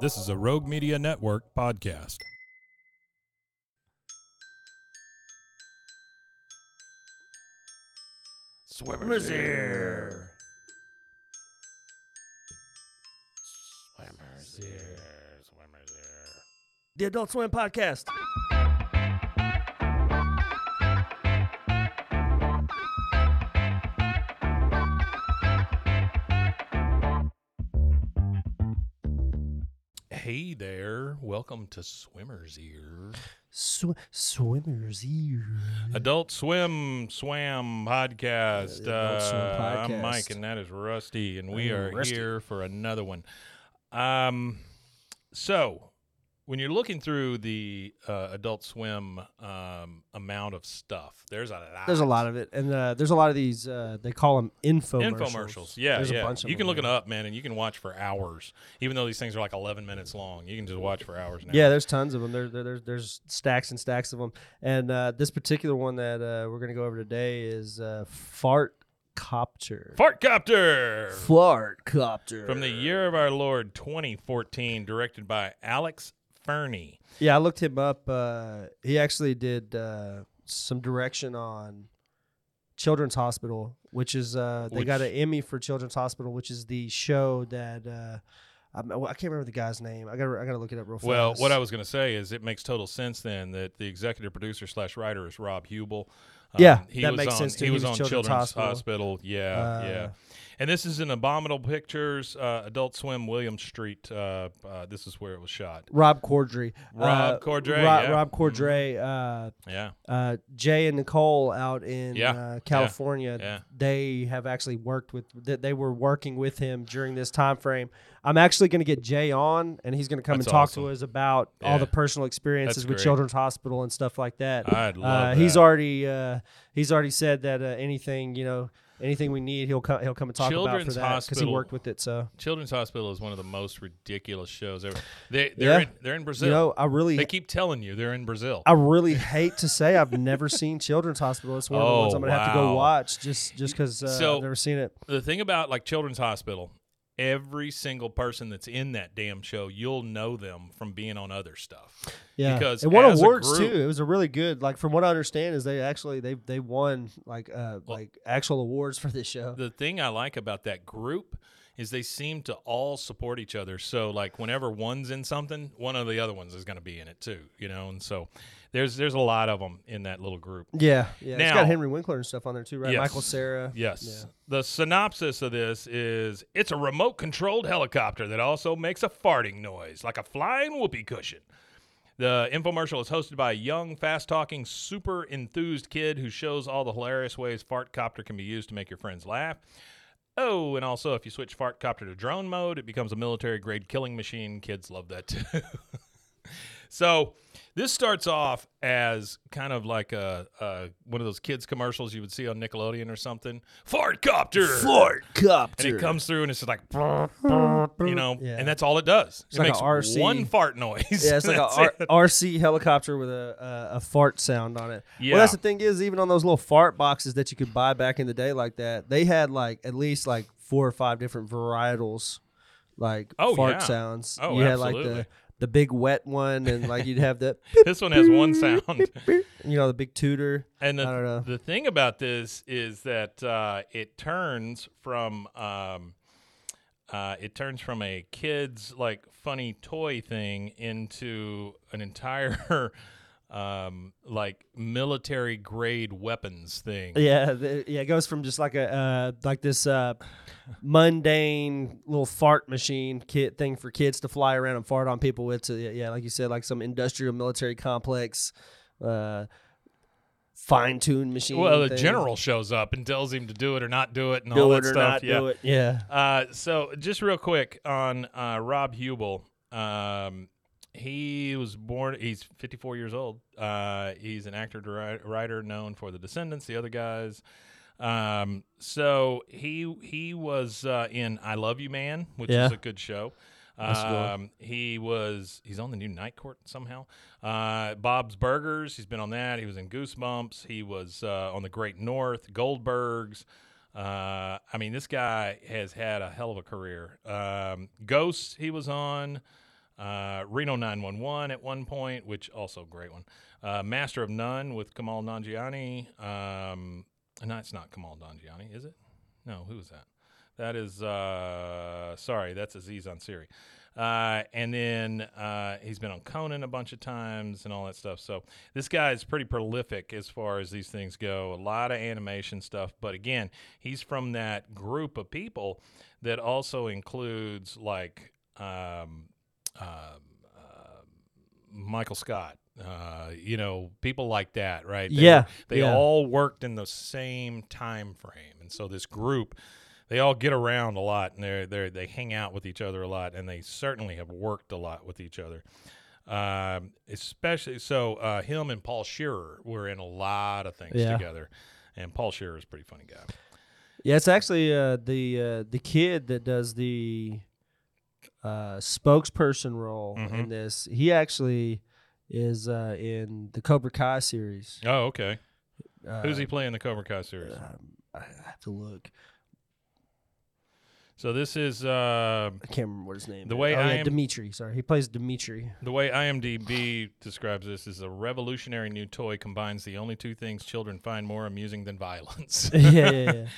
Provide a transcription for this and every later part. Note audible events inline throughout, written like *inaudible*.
This is a Rogue Media Network podcast. Swimmers here. Swimmers here. Swimmers here. The Adult Swim Podcast. Hey there, welcome to Swimmer's Ear, Sw- swimmers Ear. Adult Swim Swam podcast. Uh, Adult Swim Uh, I'm. Mike, and that is Rusty, and we I'm are Rusty. here for another one. Um, so when you're looking through the uh, Adult Swim um, amount of stuff, there's a lot. There's a lot of it, and uh, there's a lot of these. Uh, they call them infomercials. infomercials. Yeah, there's yeah. a bunch of you can look it up, man, and you can watch for hours. Even though these things are like 11 minutes long, you can just watch for hours now. Yeah, there's tons of them. There, there, there's there's stacks and stacks of them. And uh, this particular one that uh, we're gonna go over today is uh, fart copter. Fartcopter Fart copter from the year of our Lord 2014, directed by Alex Fernie. Yeah, I looked him up. Uh, he actually did uh, some direction on Children's Hospital, which is uh, they got an Emmy for Children's Hospital, which is the show that uh, I'm- I can't remember the guy's name. I got I got to look it up real fast. Well, what I was going to say is it makes total sense then that the executive producer slash writer is Rob Huebel. Um, Yeah, he that was makes on, sense, too. He, He was, was on Children's Children's, Hospital. Hospital. Yeah, Uh, yeah. And this is in Abominable Pictures, uh, Adult Swim, William Street. Uh, uh, this is where it was shot. Rob Corddry. Rob uh, Corddry, Ro- yeah. Rob Mhm. Corddry. Uh, Yeah. uh, Jay and Nicole out in Yeah. uh, California, Yeah. they have actually worked with. That they were working with him during this time frame. I'm actually going to get Jay on, and he's going to come That's and talk awesome. to us about all the personal experiences That's with great. Children's Hospital and stuff like that. I'd love uh, He's already uh, he's already said that uh, anything you know anything we need he'll come he'll come and talk about for Children's that because he worked with it. So Children's Hospital is one of the most ridiculous shows ever. They, they're, Yeah. in, they're in Brazil. you know I really they keep telling you they're in Brazil. I really hate to say I've never *laughs* seen Children's Hospital. It's one of the ones Oh, I'm gonna have to go watch just just because uh, So- I've never seen it. the thing about like Children's Hospital, every single person that's in that damn show, you'll know them from being on other stuff. Yeah, Because it won awards group- too. It was a really good. Like from what I understand, is they actually they they won like uh Well- like actual awards for this show. The thing I like about that group is they seem to all support each other. So like whenever one's in something, one of the other ones is going to be in it too, you know. And so there's there's a lot of them in that little group. yeah, yeah. It's got Henry Winkler and stuff on there too, right? Yes. Michael Cera. Yes. Yeah. The synopsis of this is it's a remote controlled helicopter that also makes a farting noise, like a flying whoopee cushion. The infomercial is hosted by a young, fast talking, super enthused kid who shows all the hilarious ways Fartcopter can be used to make your friends laugh. Oh, and also if you switch Fartcopter to drone mode, it becomes a military grade killing machine. Kids love that too. *laughs* So this starts off as kind of like a, a one of those kids commercials you would see on Nickelodeon or something. Fartcopter. Copter. And it comes through and it's just like, *laughs* you know, Yeah. and that's all it does. It's it like makes RC. one fart noise. Yeah, it's *laughs* like a R- it. RC helicopter with a, a a fart sound on it. Yeah. Well, that's the thing is, even on those little fart boxes that you could buy back in the day like that, they had like at least like four or five different varietals, like Oh, fart yeah. sounds. Oh, you had like absolutely. the the big wet one, and like you'd have the *laughs* This one has one sound. you know the big tutor. And the, I don't know. the thing about this is that uh, it turns from um, uh, it turns from a kid's like funny toy thing into an entire *laughs* um, like military grade weapons thing. Yeah, the, yeah, it goes from just like a uh, like this uh, mundane little fart machine kit thing for kids to fly around and fart on people with to yeah, like you said, like some industrial military complex. Uh, fine tuned machine. Well, the general shows up and tells him to do it or not do it and do all it that stuff. yeah. do it. Yeah. Uh, so just real quick on uh, Rob Huebel. Um, he was born. He's 54 years old. Uh, he's an actor, dri- writer known for The Descendants, the other guys. Um, so he he was uh, in I Love You Man, which Yeah. is a good show. That's good. Um, he was he's on the new Night Court somehow. Uh, Bob's Burgers, he's been on that. He was in Goosebumps. He was uh, on the Great North, Goldbergs. Uh, I mean, this guy has had a hell of a career. Um, Ghosts, he was on. Uh, Reno 911 at one point, which also great one. Uh, Master of None with Kumail Nanjiani. Um, no, it's not Kumail Nanjiani, is it? No, who is that? That is, uh, sorry, that's Aziz Ansari. Uh, and then uh, he's been on Conan a bunch of times and all that stuff. So this guy is pretty prolific as far as these things go. A lot of animation stuff. But again, he's from that group of people that also includes like um, Michael Scott. Uh, you know, people like that, right? They Yeah, they yeah. all worked in the same time frame, and so this group, they all get around a lot, and they they they hang out with each other a lot, and they certainly have worked a lot with each other. Um, especially so, uh, him and Paul Scheer were in a lot of things Yeah. together, and Paul Scheer is a pretty funny guy. Yeah, it's actually uh, the uh, the kid that does the uh, spokesperson role in Mhm. this. He actually is uh, in the Cobra Kai series. Oh, okay. Uh, Who's he playing in the Cobra Kai series? Um, I have to look. So this is uh, I can't remember what his name. The is. way oh, I yeah, am- Dimitri. Sorry, he plays Dimitri. the way IMDb describes this is a revolutionary new toy combines the only two things children find more amusing than violence. *laughs* yeah, yeah, yeah. *laughs*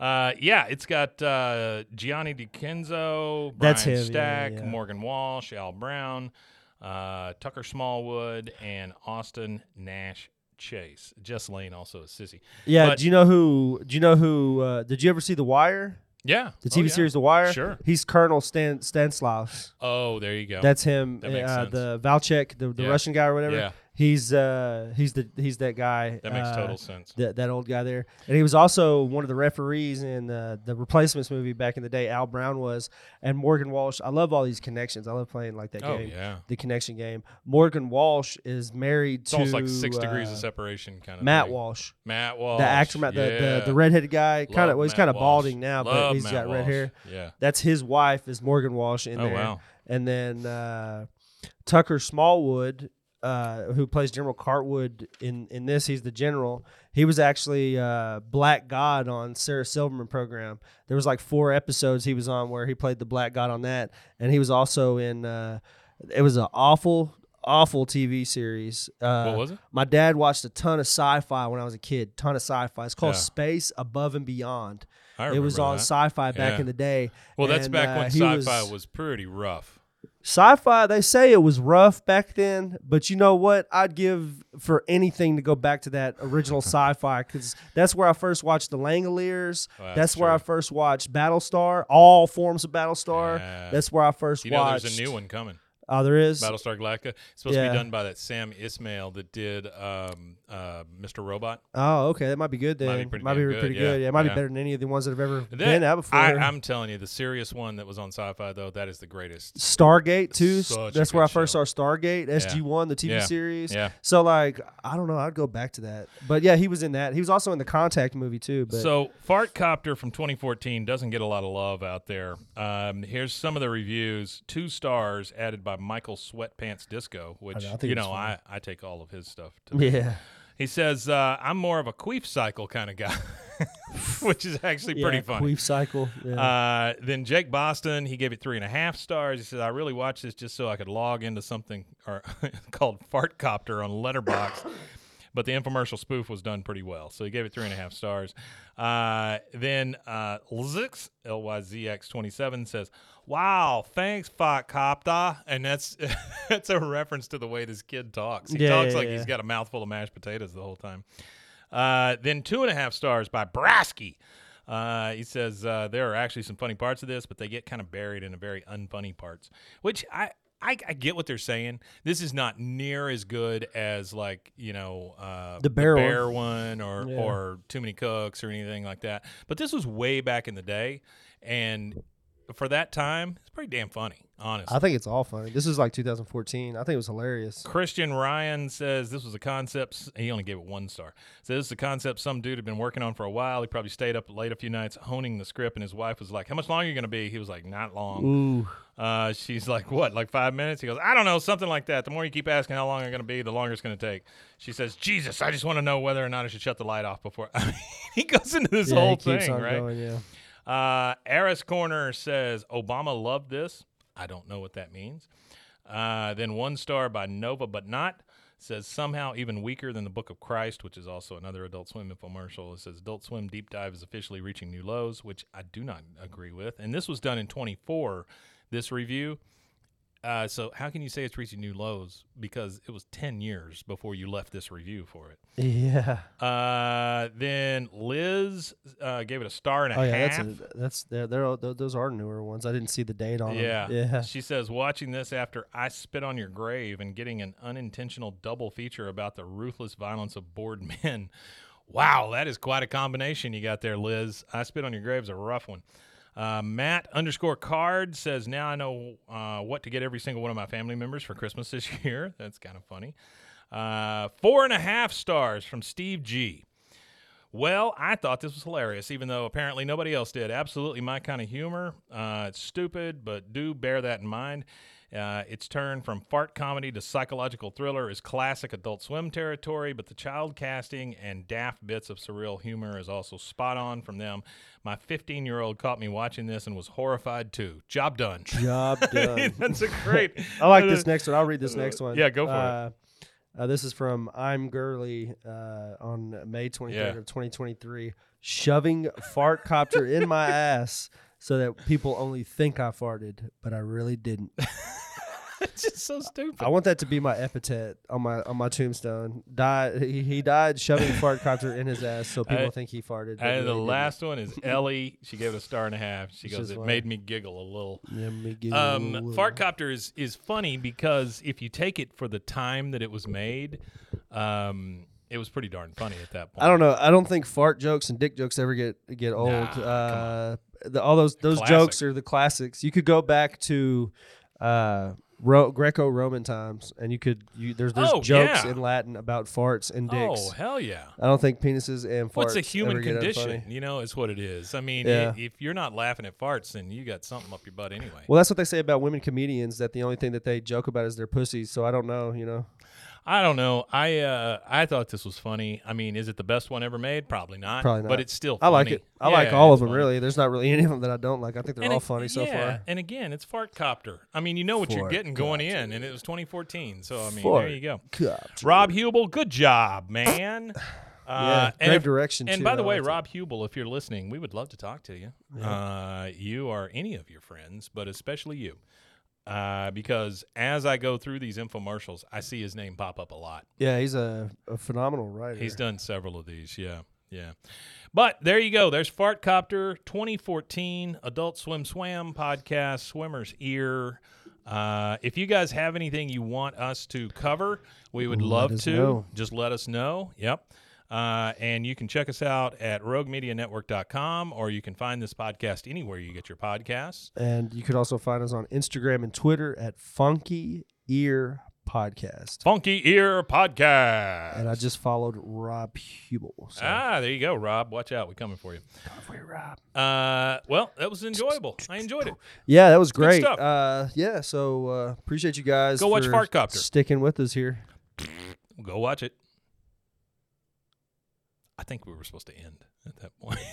Uh, yeah, it's got uh, Gianni DeCenzo, Brian That's him, yeah, Stack, yeah. Morgan Walsh, Al Brown, uh, Tucker Smallwood, and Austin Nash Chase. Jess Lane also a sissy. Yeah. But- do you know who? Do you know who? Uh, did you ever see The Wire? Yeah, The Oh, TV yeah. series The Wire. Sure. He's Colonel Stan Stanislaus. Oh, there you go. That's him. That makes uh, sense. the Valchek, the, the Yeah. Russian guy or whatever. Yeah. He's uh he's the he's that guy. that makes uh, total sense. That, that old guy there, and he was also one of the referees in uh, the Replacements movie back in the day. Al Brown was, and Morgan Walsh. I love all these connections. I love playing like that Oh game, yeah, the connection game. Morgan Walsh is married it's to almost like six degrees uh, of separation kind of. Matt thing. Walsh, Matt Walsh, the actor, Matt, the, yeah. the the redheaded guy. Kind of, well, he's kind of balding now, but Love he's Matt got red hair. Yeah. That's his wife is Morgan Walsh in Oh there. wow. And then uh, Tucker Smallwood, uh, who plays General Cartwood in, in this, he's the general. He was actually uh, Black God on Sarah Silverman program. There was like four episodes he was on where he played the Black God on that, and he was also in. Uh, it was an awful, awful TV series. Uh, What was it? My dad watched a ton of sci-fi when I was a kid. Ton of sci-fi. It's called Yeah. Space Above and Beyond. I It was on that. sci-fi back Yeah. in the day. Well, that's and, back uh, when sci-fi was- was pretty rough. Sci-fi, they say it was rough back then, but you know what? I'd give for anything to go back to that original *laughs* sci-fi because that's where I first watched the Langoliers. That's that's where I first watched Battlestar, all forms of Battlestar. Yeah. That's where I first You know, watched. there's a new one coming. Oh, there is. Battlestar Galactica. It's supposed to be done by that Sam Esmail that did um, uh, Mr. Robot. Oh, okay, that might be good then. Might be pretty might be good, pretty yeah, good. Yeah, it might yeah. be better than any of the ones that have ever That- been out before. I, I'm telling you, the serious one that was on Sci-Fi though, that is the greatest. Stargate too. Such a That's where I first show. saw Stargate, SG One, the TV Yeah. series. Yeah. So like, I don't know. I'd go back to that. But yeah, he was in that. He was also in the Contact movie too. But So, Fart Copter from 2014 doesn't get a lot of love out there. Um, here's some of the reviews. Two stars added by Michael Sweatpants Disco, which know, I you know. I, I take all of his stuff. To yeah, He says uh, I'm more of a queef cycle kind of guy, *laughs* which is actually pretty yeah, funny. Queef cycle. Yeah. Uh, then Jake Boston, he gave it three and a half stars. He says, I really watched this just so I could log into something or *laughs* called Fartcopter on Letterboxd. *laughs* But the infomercial spoof was done pretty well. So he gave it three and a half stars. Uh, then uh, Lzix, L Y Z X 27, says, Wow, thanks, Fartcopter. And that's *laughs* that's a reference to the way this kid talks. He Yeah, talks yeah, like yeah. he's got a mouthful of mashed potatoes the whole time. Uh, then two and a half stars by Brasky. Uh, he says uh, there are actually some funny parts of this, but they get kind of buried in the very unfunny parts. Which I I, I get what they're saying. This is not near as good as like you know uh, The bear one. one or Yeah. or Too Many Cooks or anything like that. But this was way back in the day, and for that time, it's pretty damn funny. Honestly, I think it's all funny. This is like 2014. I think it was hilarious. Christian Ryan says this was a concept. He only gave it one star. Says this is a concept some dude had been working on for a while. He probably stayed up late a few nights honing the script, and his wife was like, "How much longer are you going to be?" He was like, "Not long." Ooh, Uh, she's like, "What? Like five minutes?" He goes, "I don't know, something like that." The more you keep asking how long I'm going to be, the longer it's going to take. She says, "Jesus, I just want to know whether or not I should shut the light off before." *laughs* He goes into this yeah, whole thing, right? going. Yeah, Uh, Aris Corner says Obama loved this. I don't know what that means. Uh, then one star by Nova, but not says somehow even weaker than the Book of Christ, which is also another Adult Swim infomercial. It says Adult Swim Deep Dive is officially reaching new lows, which I do not agree with. And this was done in 24. This review. Uh, so how can you say it's reaching new lows? Because it was 10 years before you left this review for it. yeah. Uh, then Liz uh, gave it a star and a Oh yeah, half. that's a, that's they're, they're all- those are newer ones. I didn't see the date on Yeah. them. Yeah. She says, watching this after I spit on your grave and getting an unintentional double feature about the ruthless violence of bored *laughs* men. Wow, that is quite a combination you got there, Liz. I spit on your grave is a rough one. Uh, Matt underscore card says, now I know uh, what to get every single one of my family members for Christmas this *laughs* year. That's kind of funny. Uh, four and a half stars from Steve G. Well, I thought this was hilarious, even though apparently nobody else did. Absolutely my kind of humor. Uh, it's stupid, but do bear that in mind. Uh, its turn from fart comedy to psychological thriller is classic Adult Swim territory, but the child casting and daft bits of surreal humor is also spot on from them. My 15 year old caught me watching this and was horrified too. Job done. Job *laughs* done. That's a great. *laughs* I like this next one. I'll read this next one. Yeah, go for it. uh, Uh, this is from I'm Girly uh, on May 23rd Yeah. of 2023. Shoving fart copter in my *laughs* ass so that people only think I farted, but I really didn't. *laughs* it's just so stupid. I want that to be my epithet on my on my tombstone. Died. He, he died shoving fart copter in his ass so people I- think he farted. And the last one is Ellie. She gave it a star and a half. She goes, "It funny. made me giggle a little." Yeah, me give Um, a- Fartcopter is is funny because if you take it for the time that it was made, um, it was pretty darn funny at that point. I don't know. I don't think fart jokes and dick jokes ever get get old. Nah, uh, the, all those those Classic. jokes are the classics. You could go back to uh, Ro- Greco-Roman times, and you could you there's there's Oh, jokes yeah. in Latin about farts and dicks. Oh hell yeah! I don't think penises and farts. What's a human ever get condition? unfunny. You know, is what it is. I mean, Yeah. if you're not laughing at farts, then you got something up your butt anyway. Well, that's what they say about women comedians. That the only thing that they joke about is their pussies. So I don't know. You know. I don't know. I uh, I thought this was funny. I mean, is it the best one ever made? Probably not. Probably not. But it's still. I like it. I like all of them. funny. Really, there's not really *laughs* any of them that I don't like. I think they're And all it- funny so far. And again, it's fart copter. I mean, you know what you're getting going in, and it was 2014. So I mean, there you go. Copter. Rob Huebel, good job, man. *laughs* Yeah, Uh, and great if- direction. And too. by the I way, liked it. Rob Huebel, if you're listening, we would love to talk to you. Uh, you or any of your friends, but especially you. Uh, because as I go through these infomercials, I see his name pop up a lot. Yeah, he's a, a phenomenal writer. He's done several of these, yeah, yeah. But there you go. There's Fartcopter 2014 Adult Swim Swam podcast, Swimmer's Ear. Uh, if you guys have anything you want us to cover, we would Let love to. know. Just let us know. Yep. Uh, and you can check us out at roguemedianetwork.com or you can find this podcast anywhere you get your podcasts. And you could also find us on Instagram and Twitter at Funky Ear Podcast. Funky Ear Podcast. And I just followed Rob Huebel. So. Ah, there you go, Rob. Watch out. We're coming for you. Rob. Uh, well, that was enjoyable. I enjoyed it. Yeah, that was good great. stuff. Uh, yeah, so uh, appreciate you guys. Go watch for Fartcopter. Sticking with us here. Go watch it. I think we were supposed to end at that point. *laughs*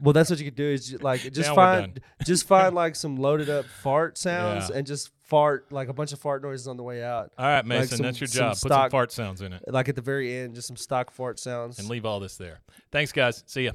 Well, that's what you could do is like *laughs* just Now find just find *laughs* like some loaded up fart sounds Yeah. and just fart like a bunch of fart noises on the way out. All right, Like Mason, some- that's your some job. Put some fart sounds in it Like at the very end, just some stock fart sounds. and leave all this there. Thanks, guys. See ya.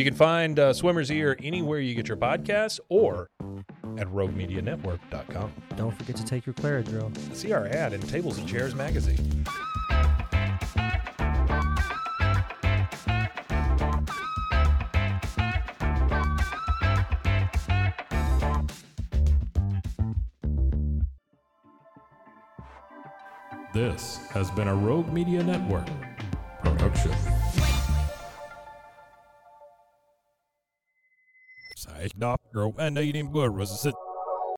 You can find uh, Swimmer's Ear anywhere you get your podcasts or at roguemedianetwork.com. Don't forget to take your Claradrill. See our ad in Tables and Chairs magazine. This has been a Rogue Media Network production. Girl, and eating good was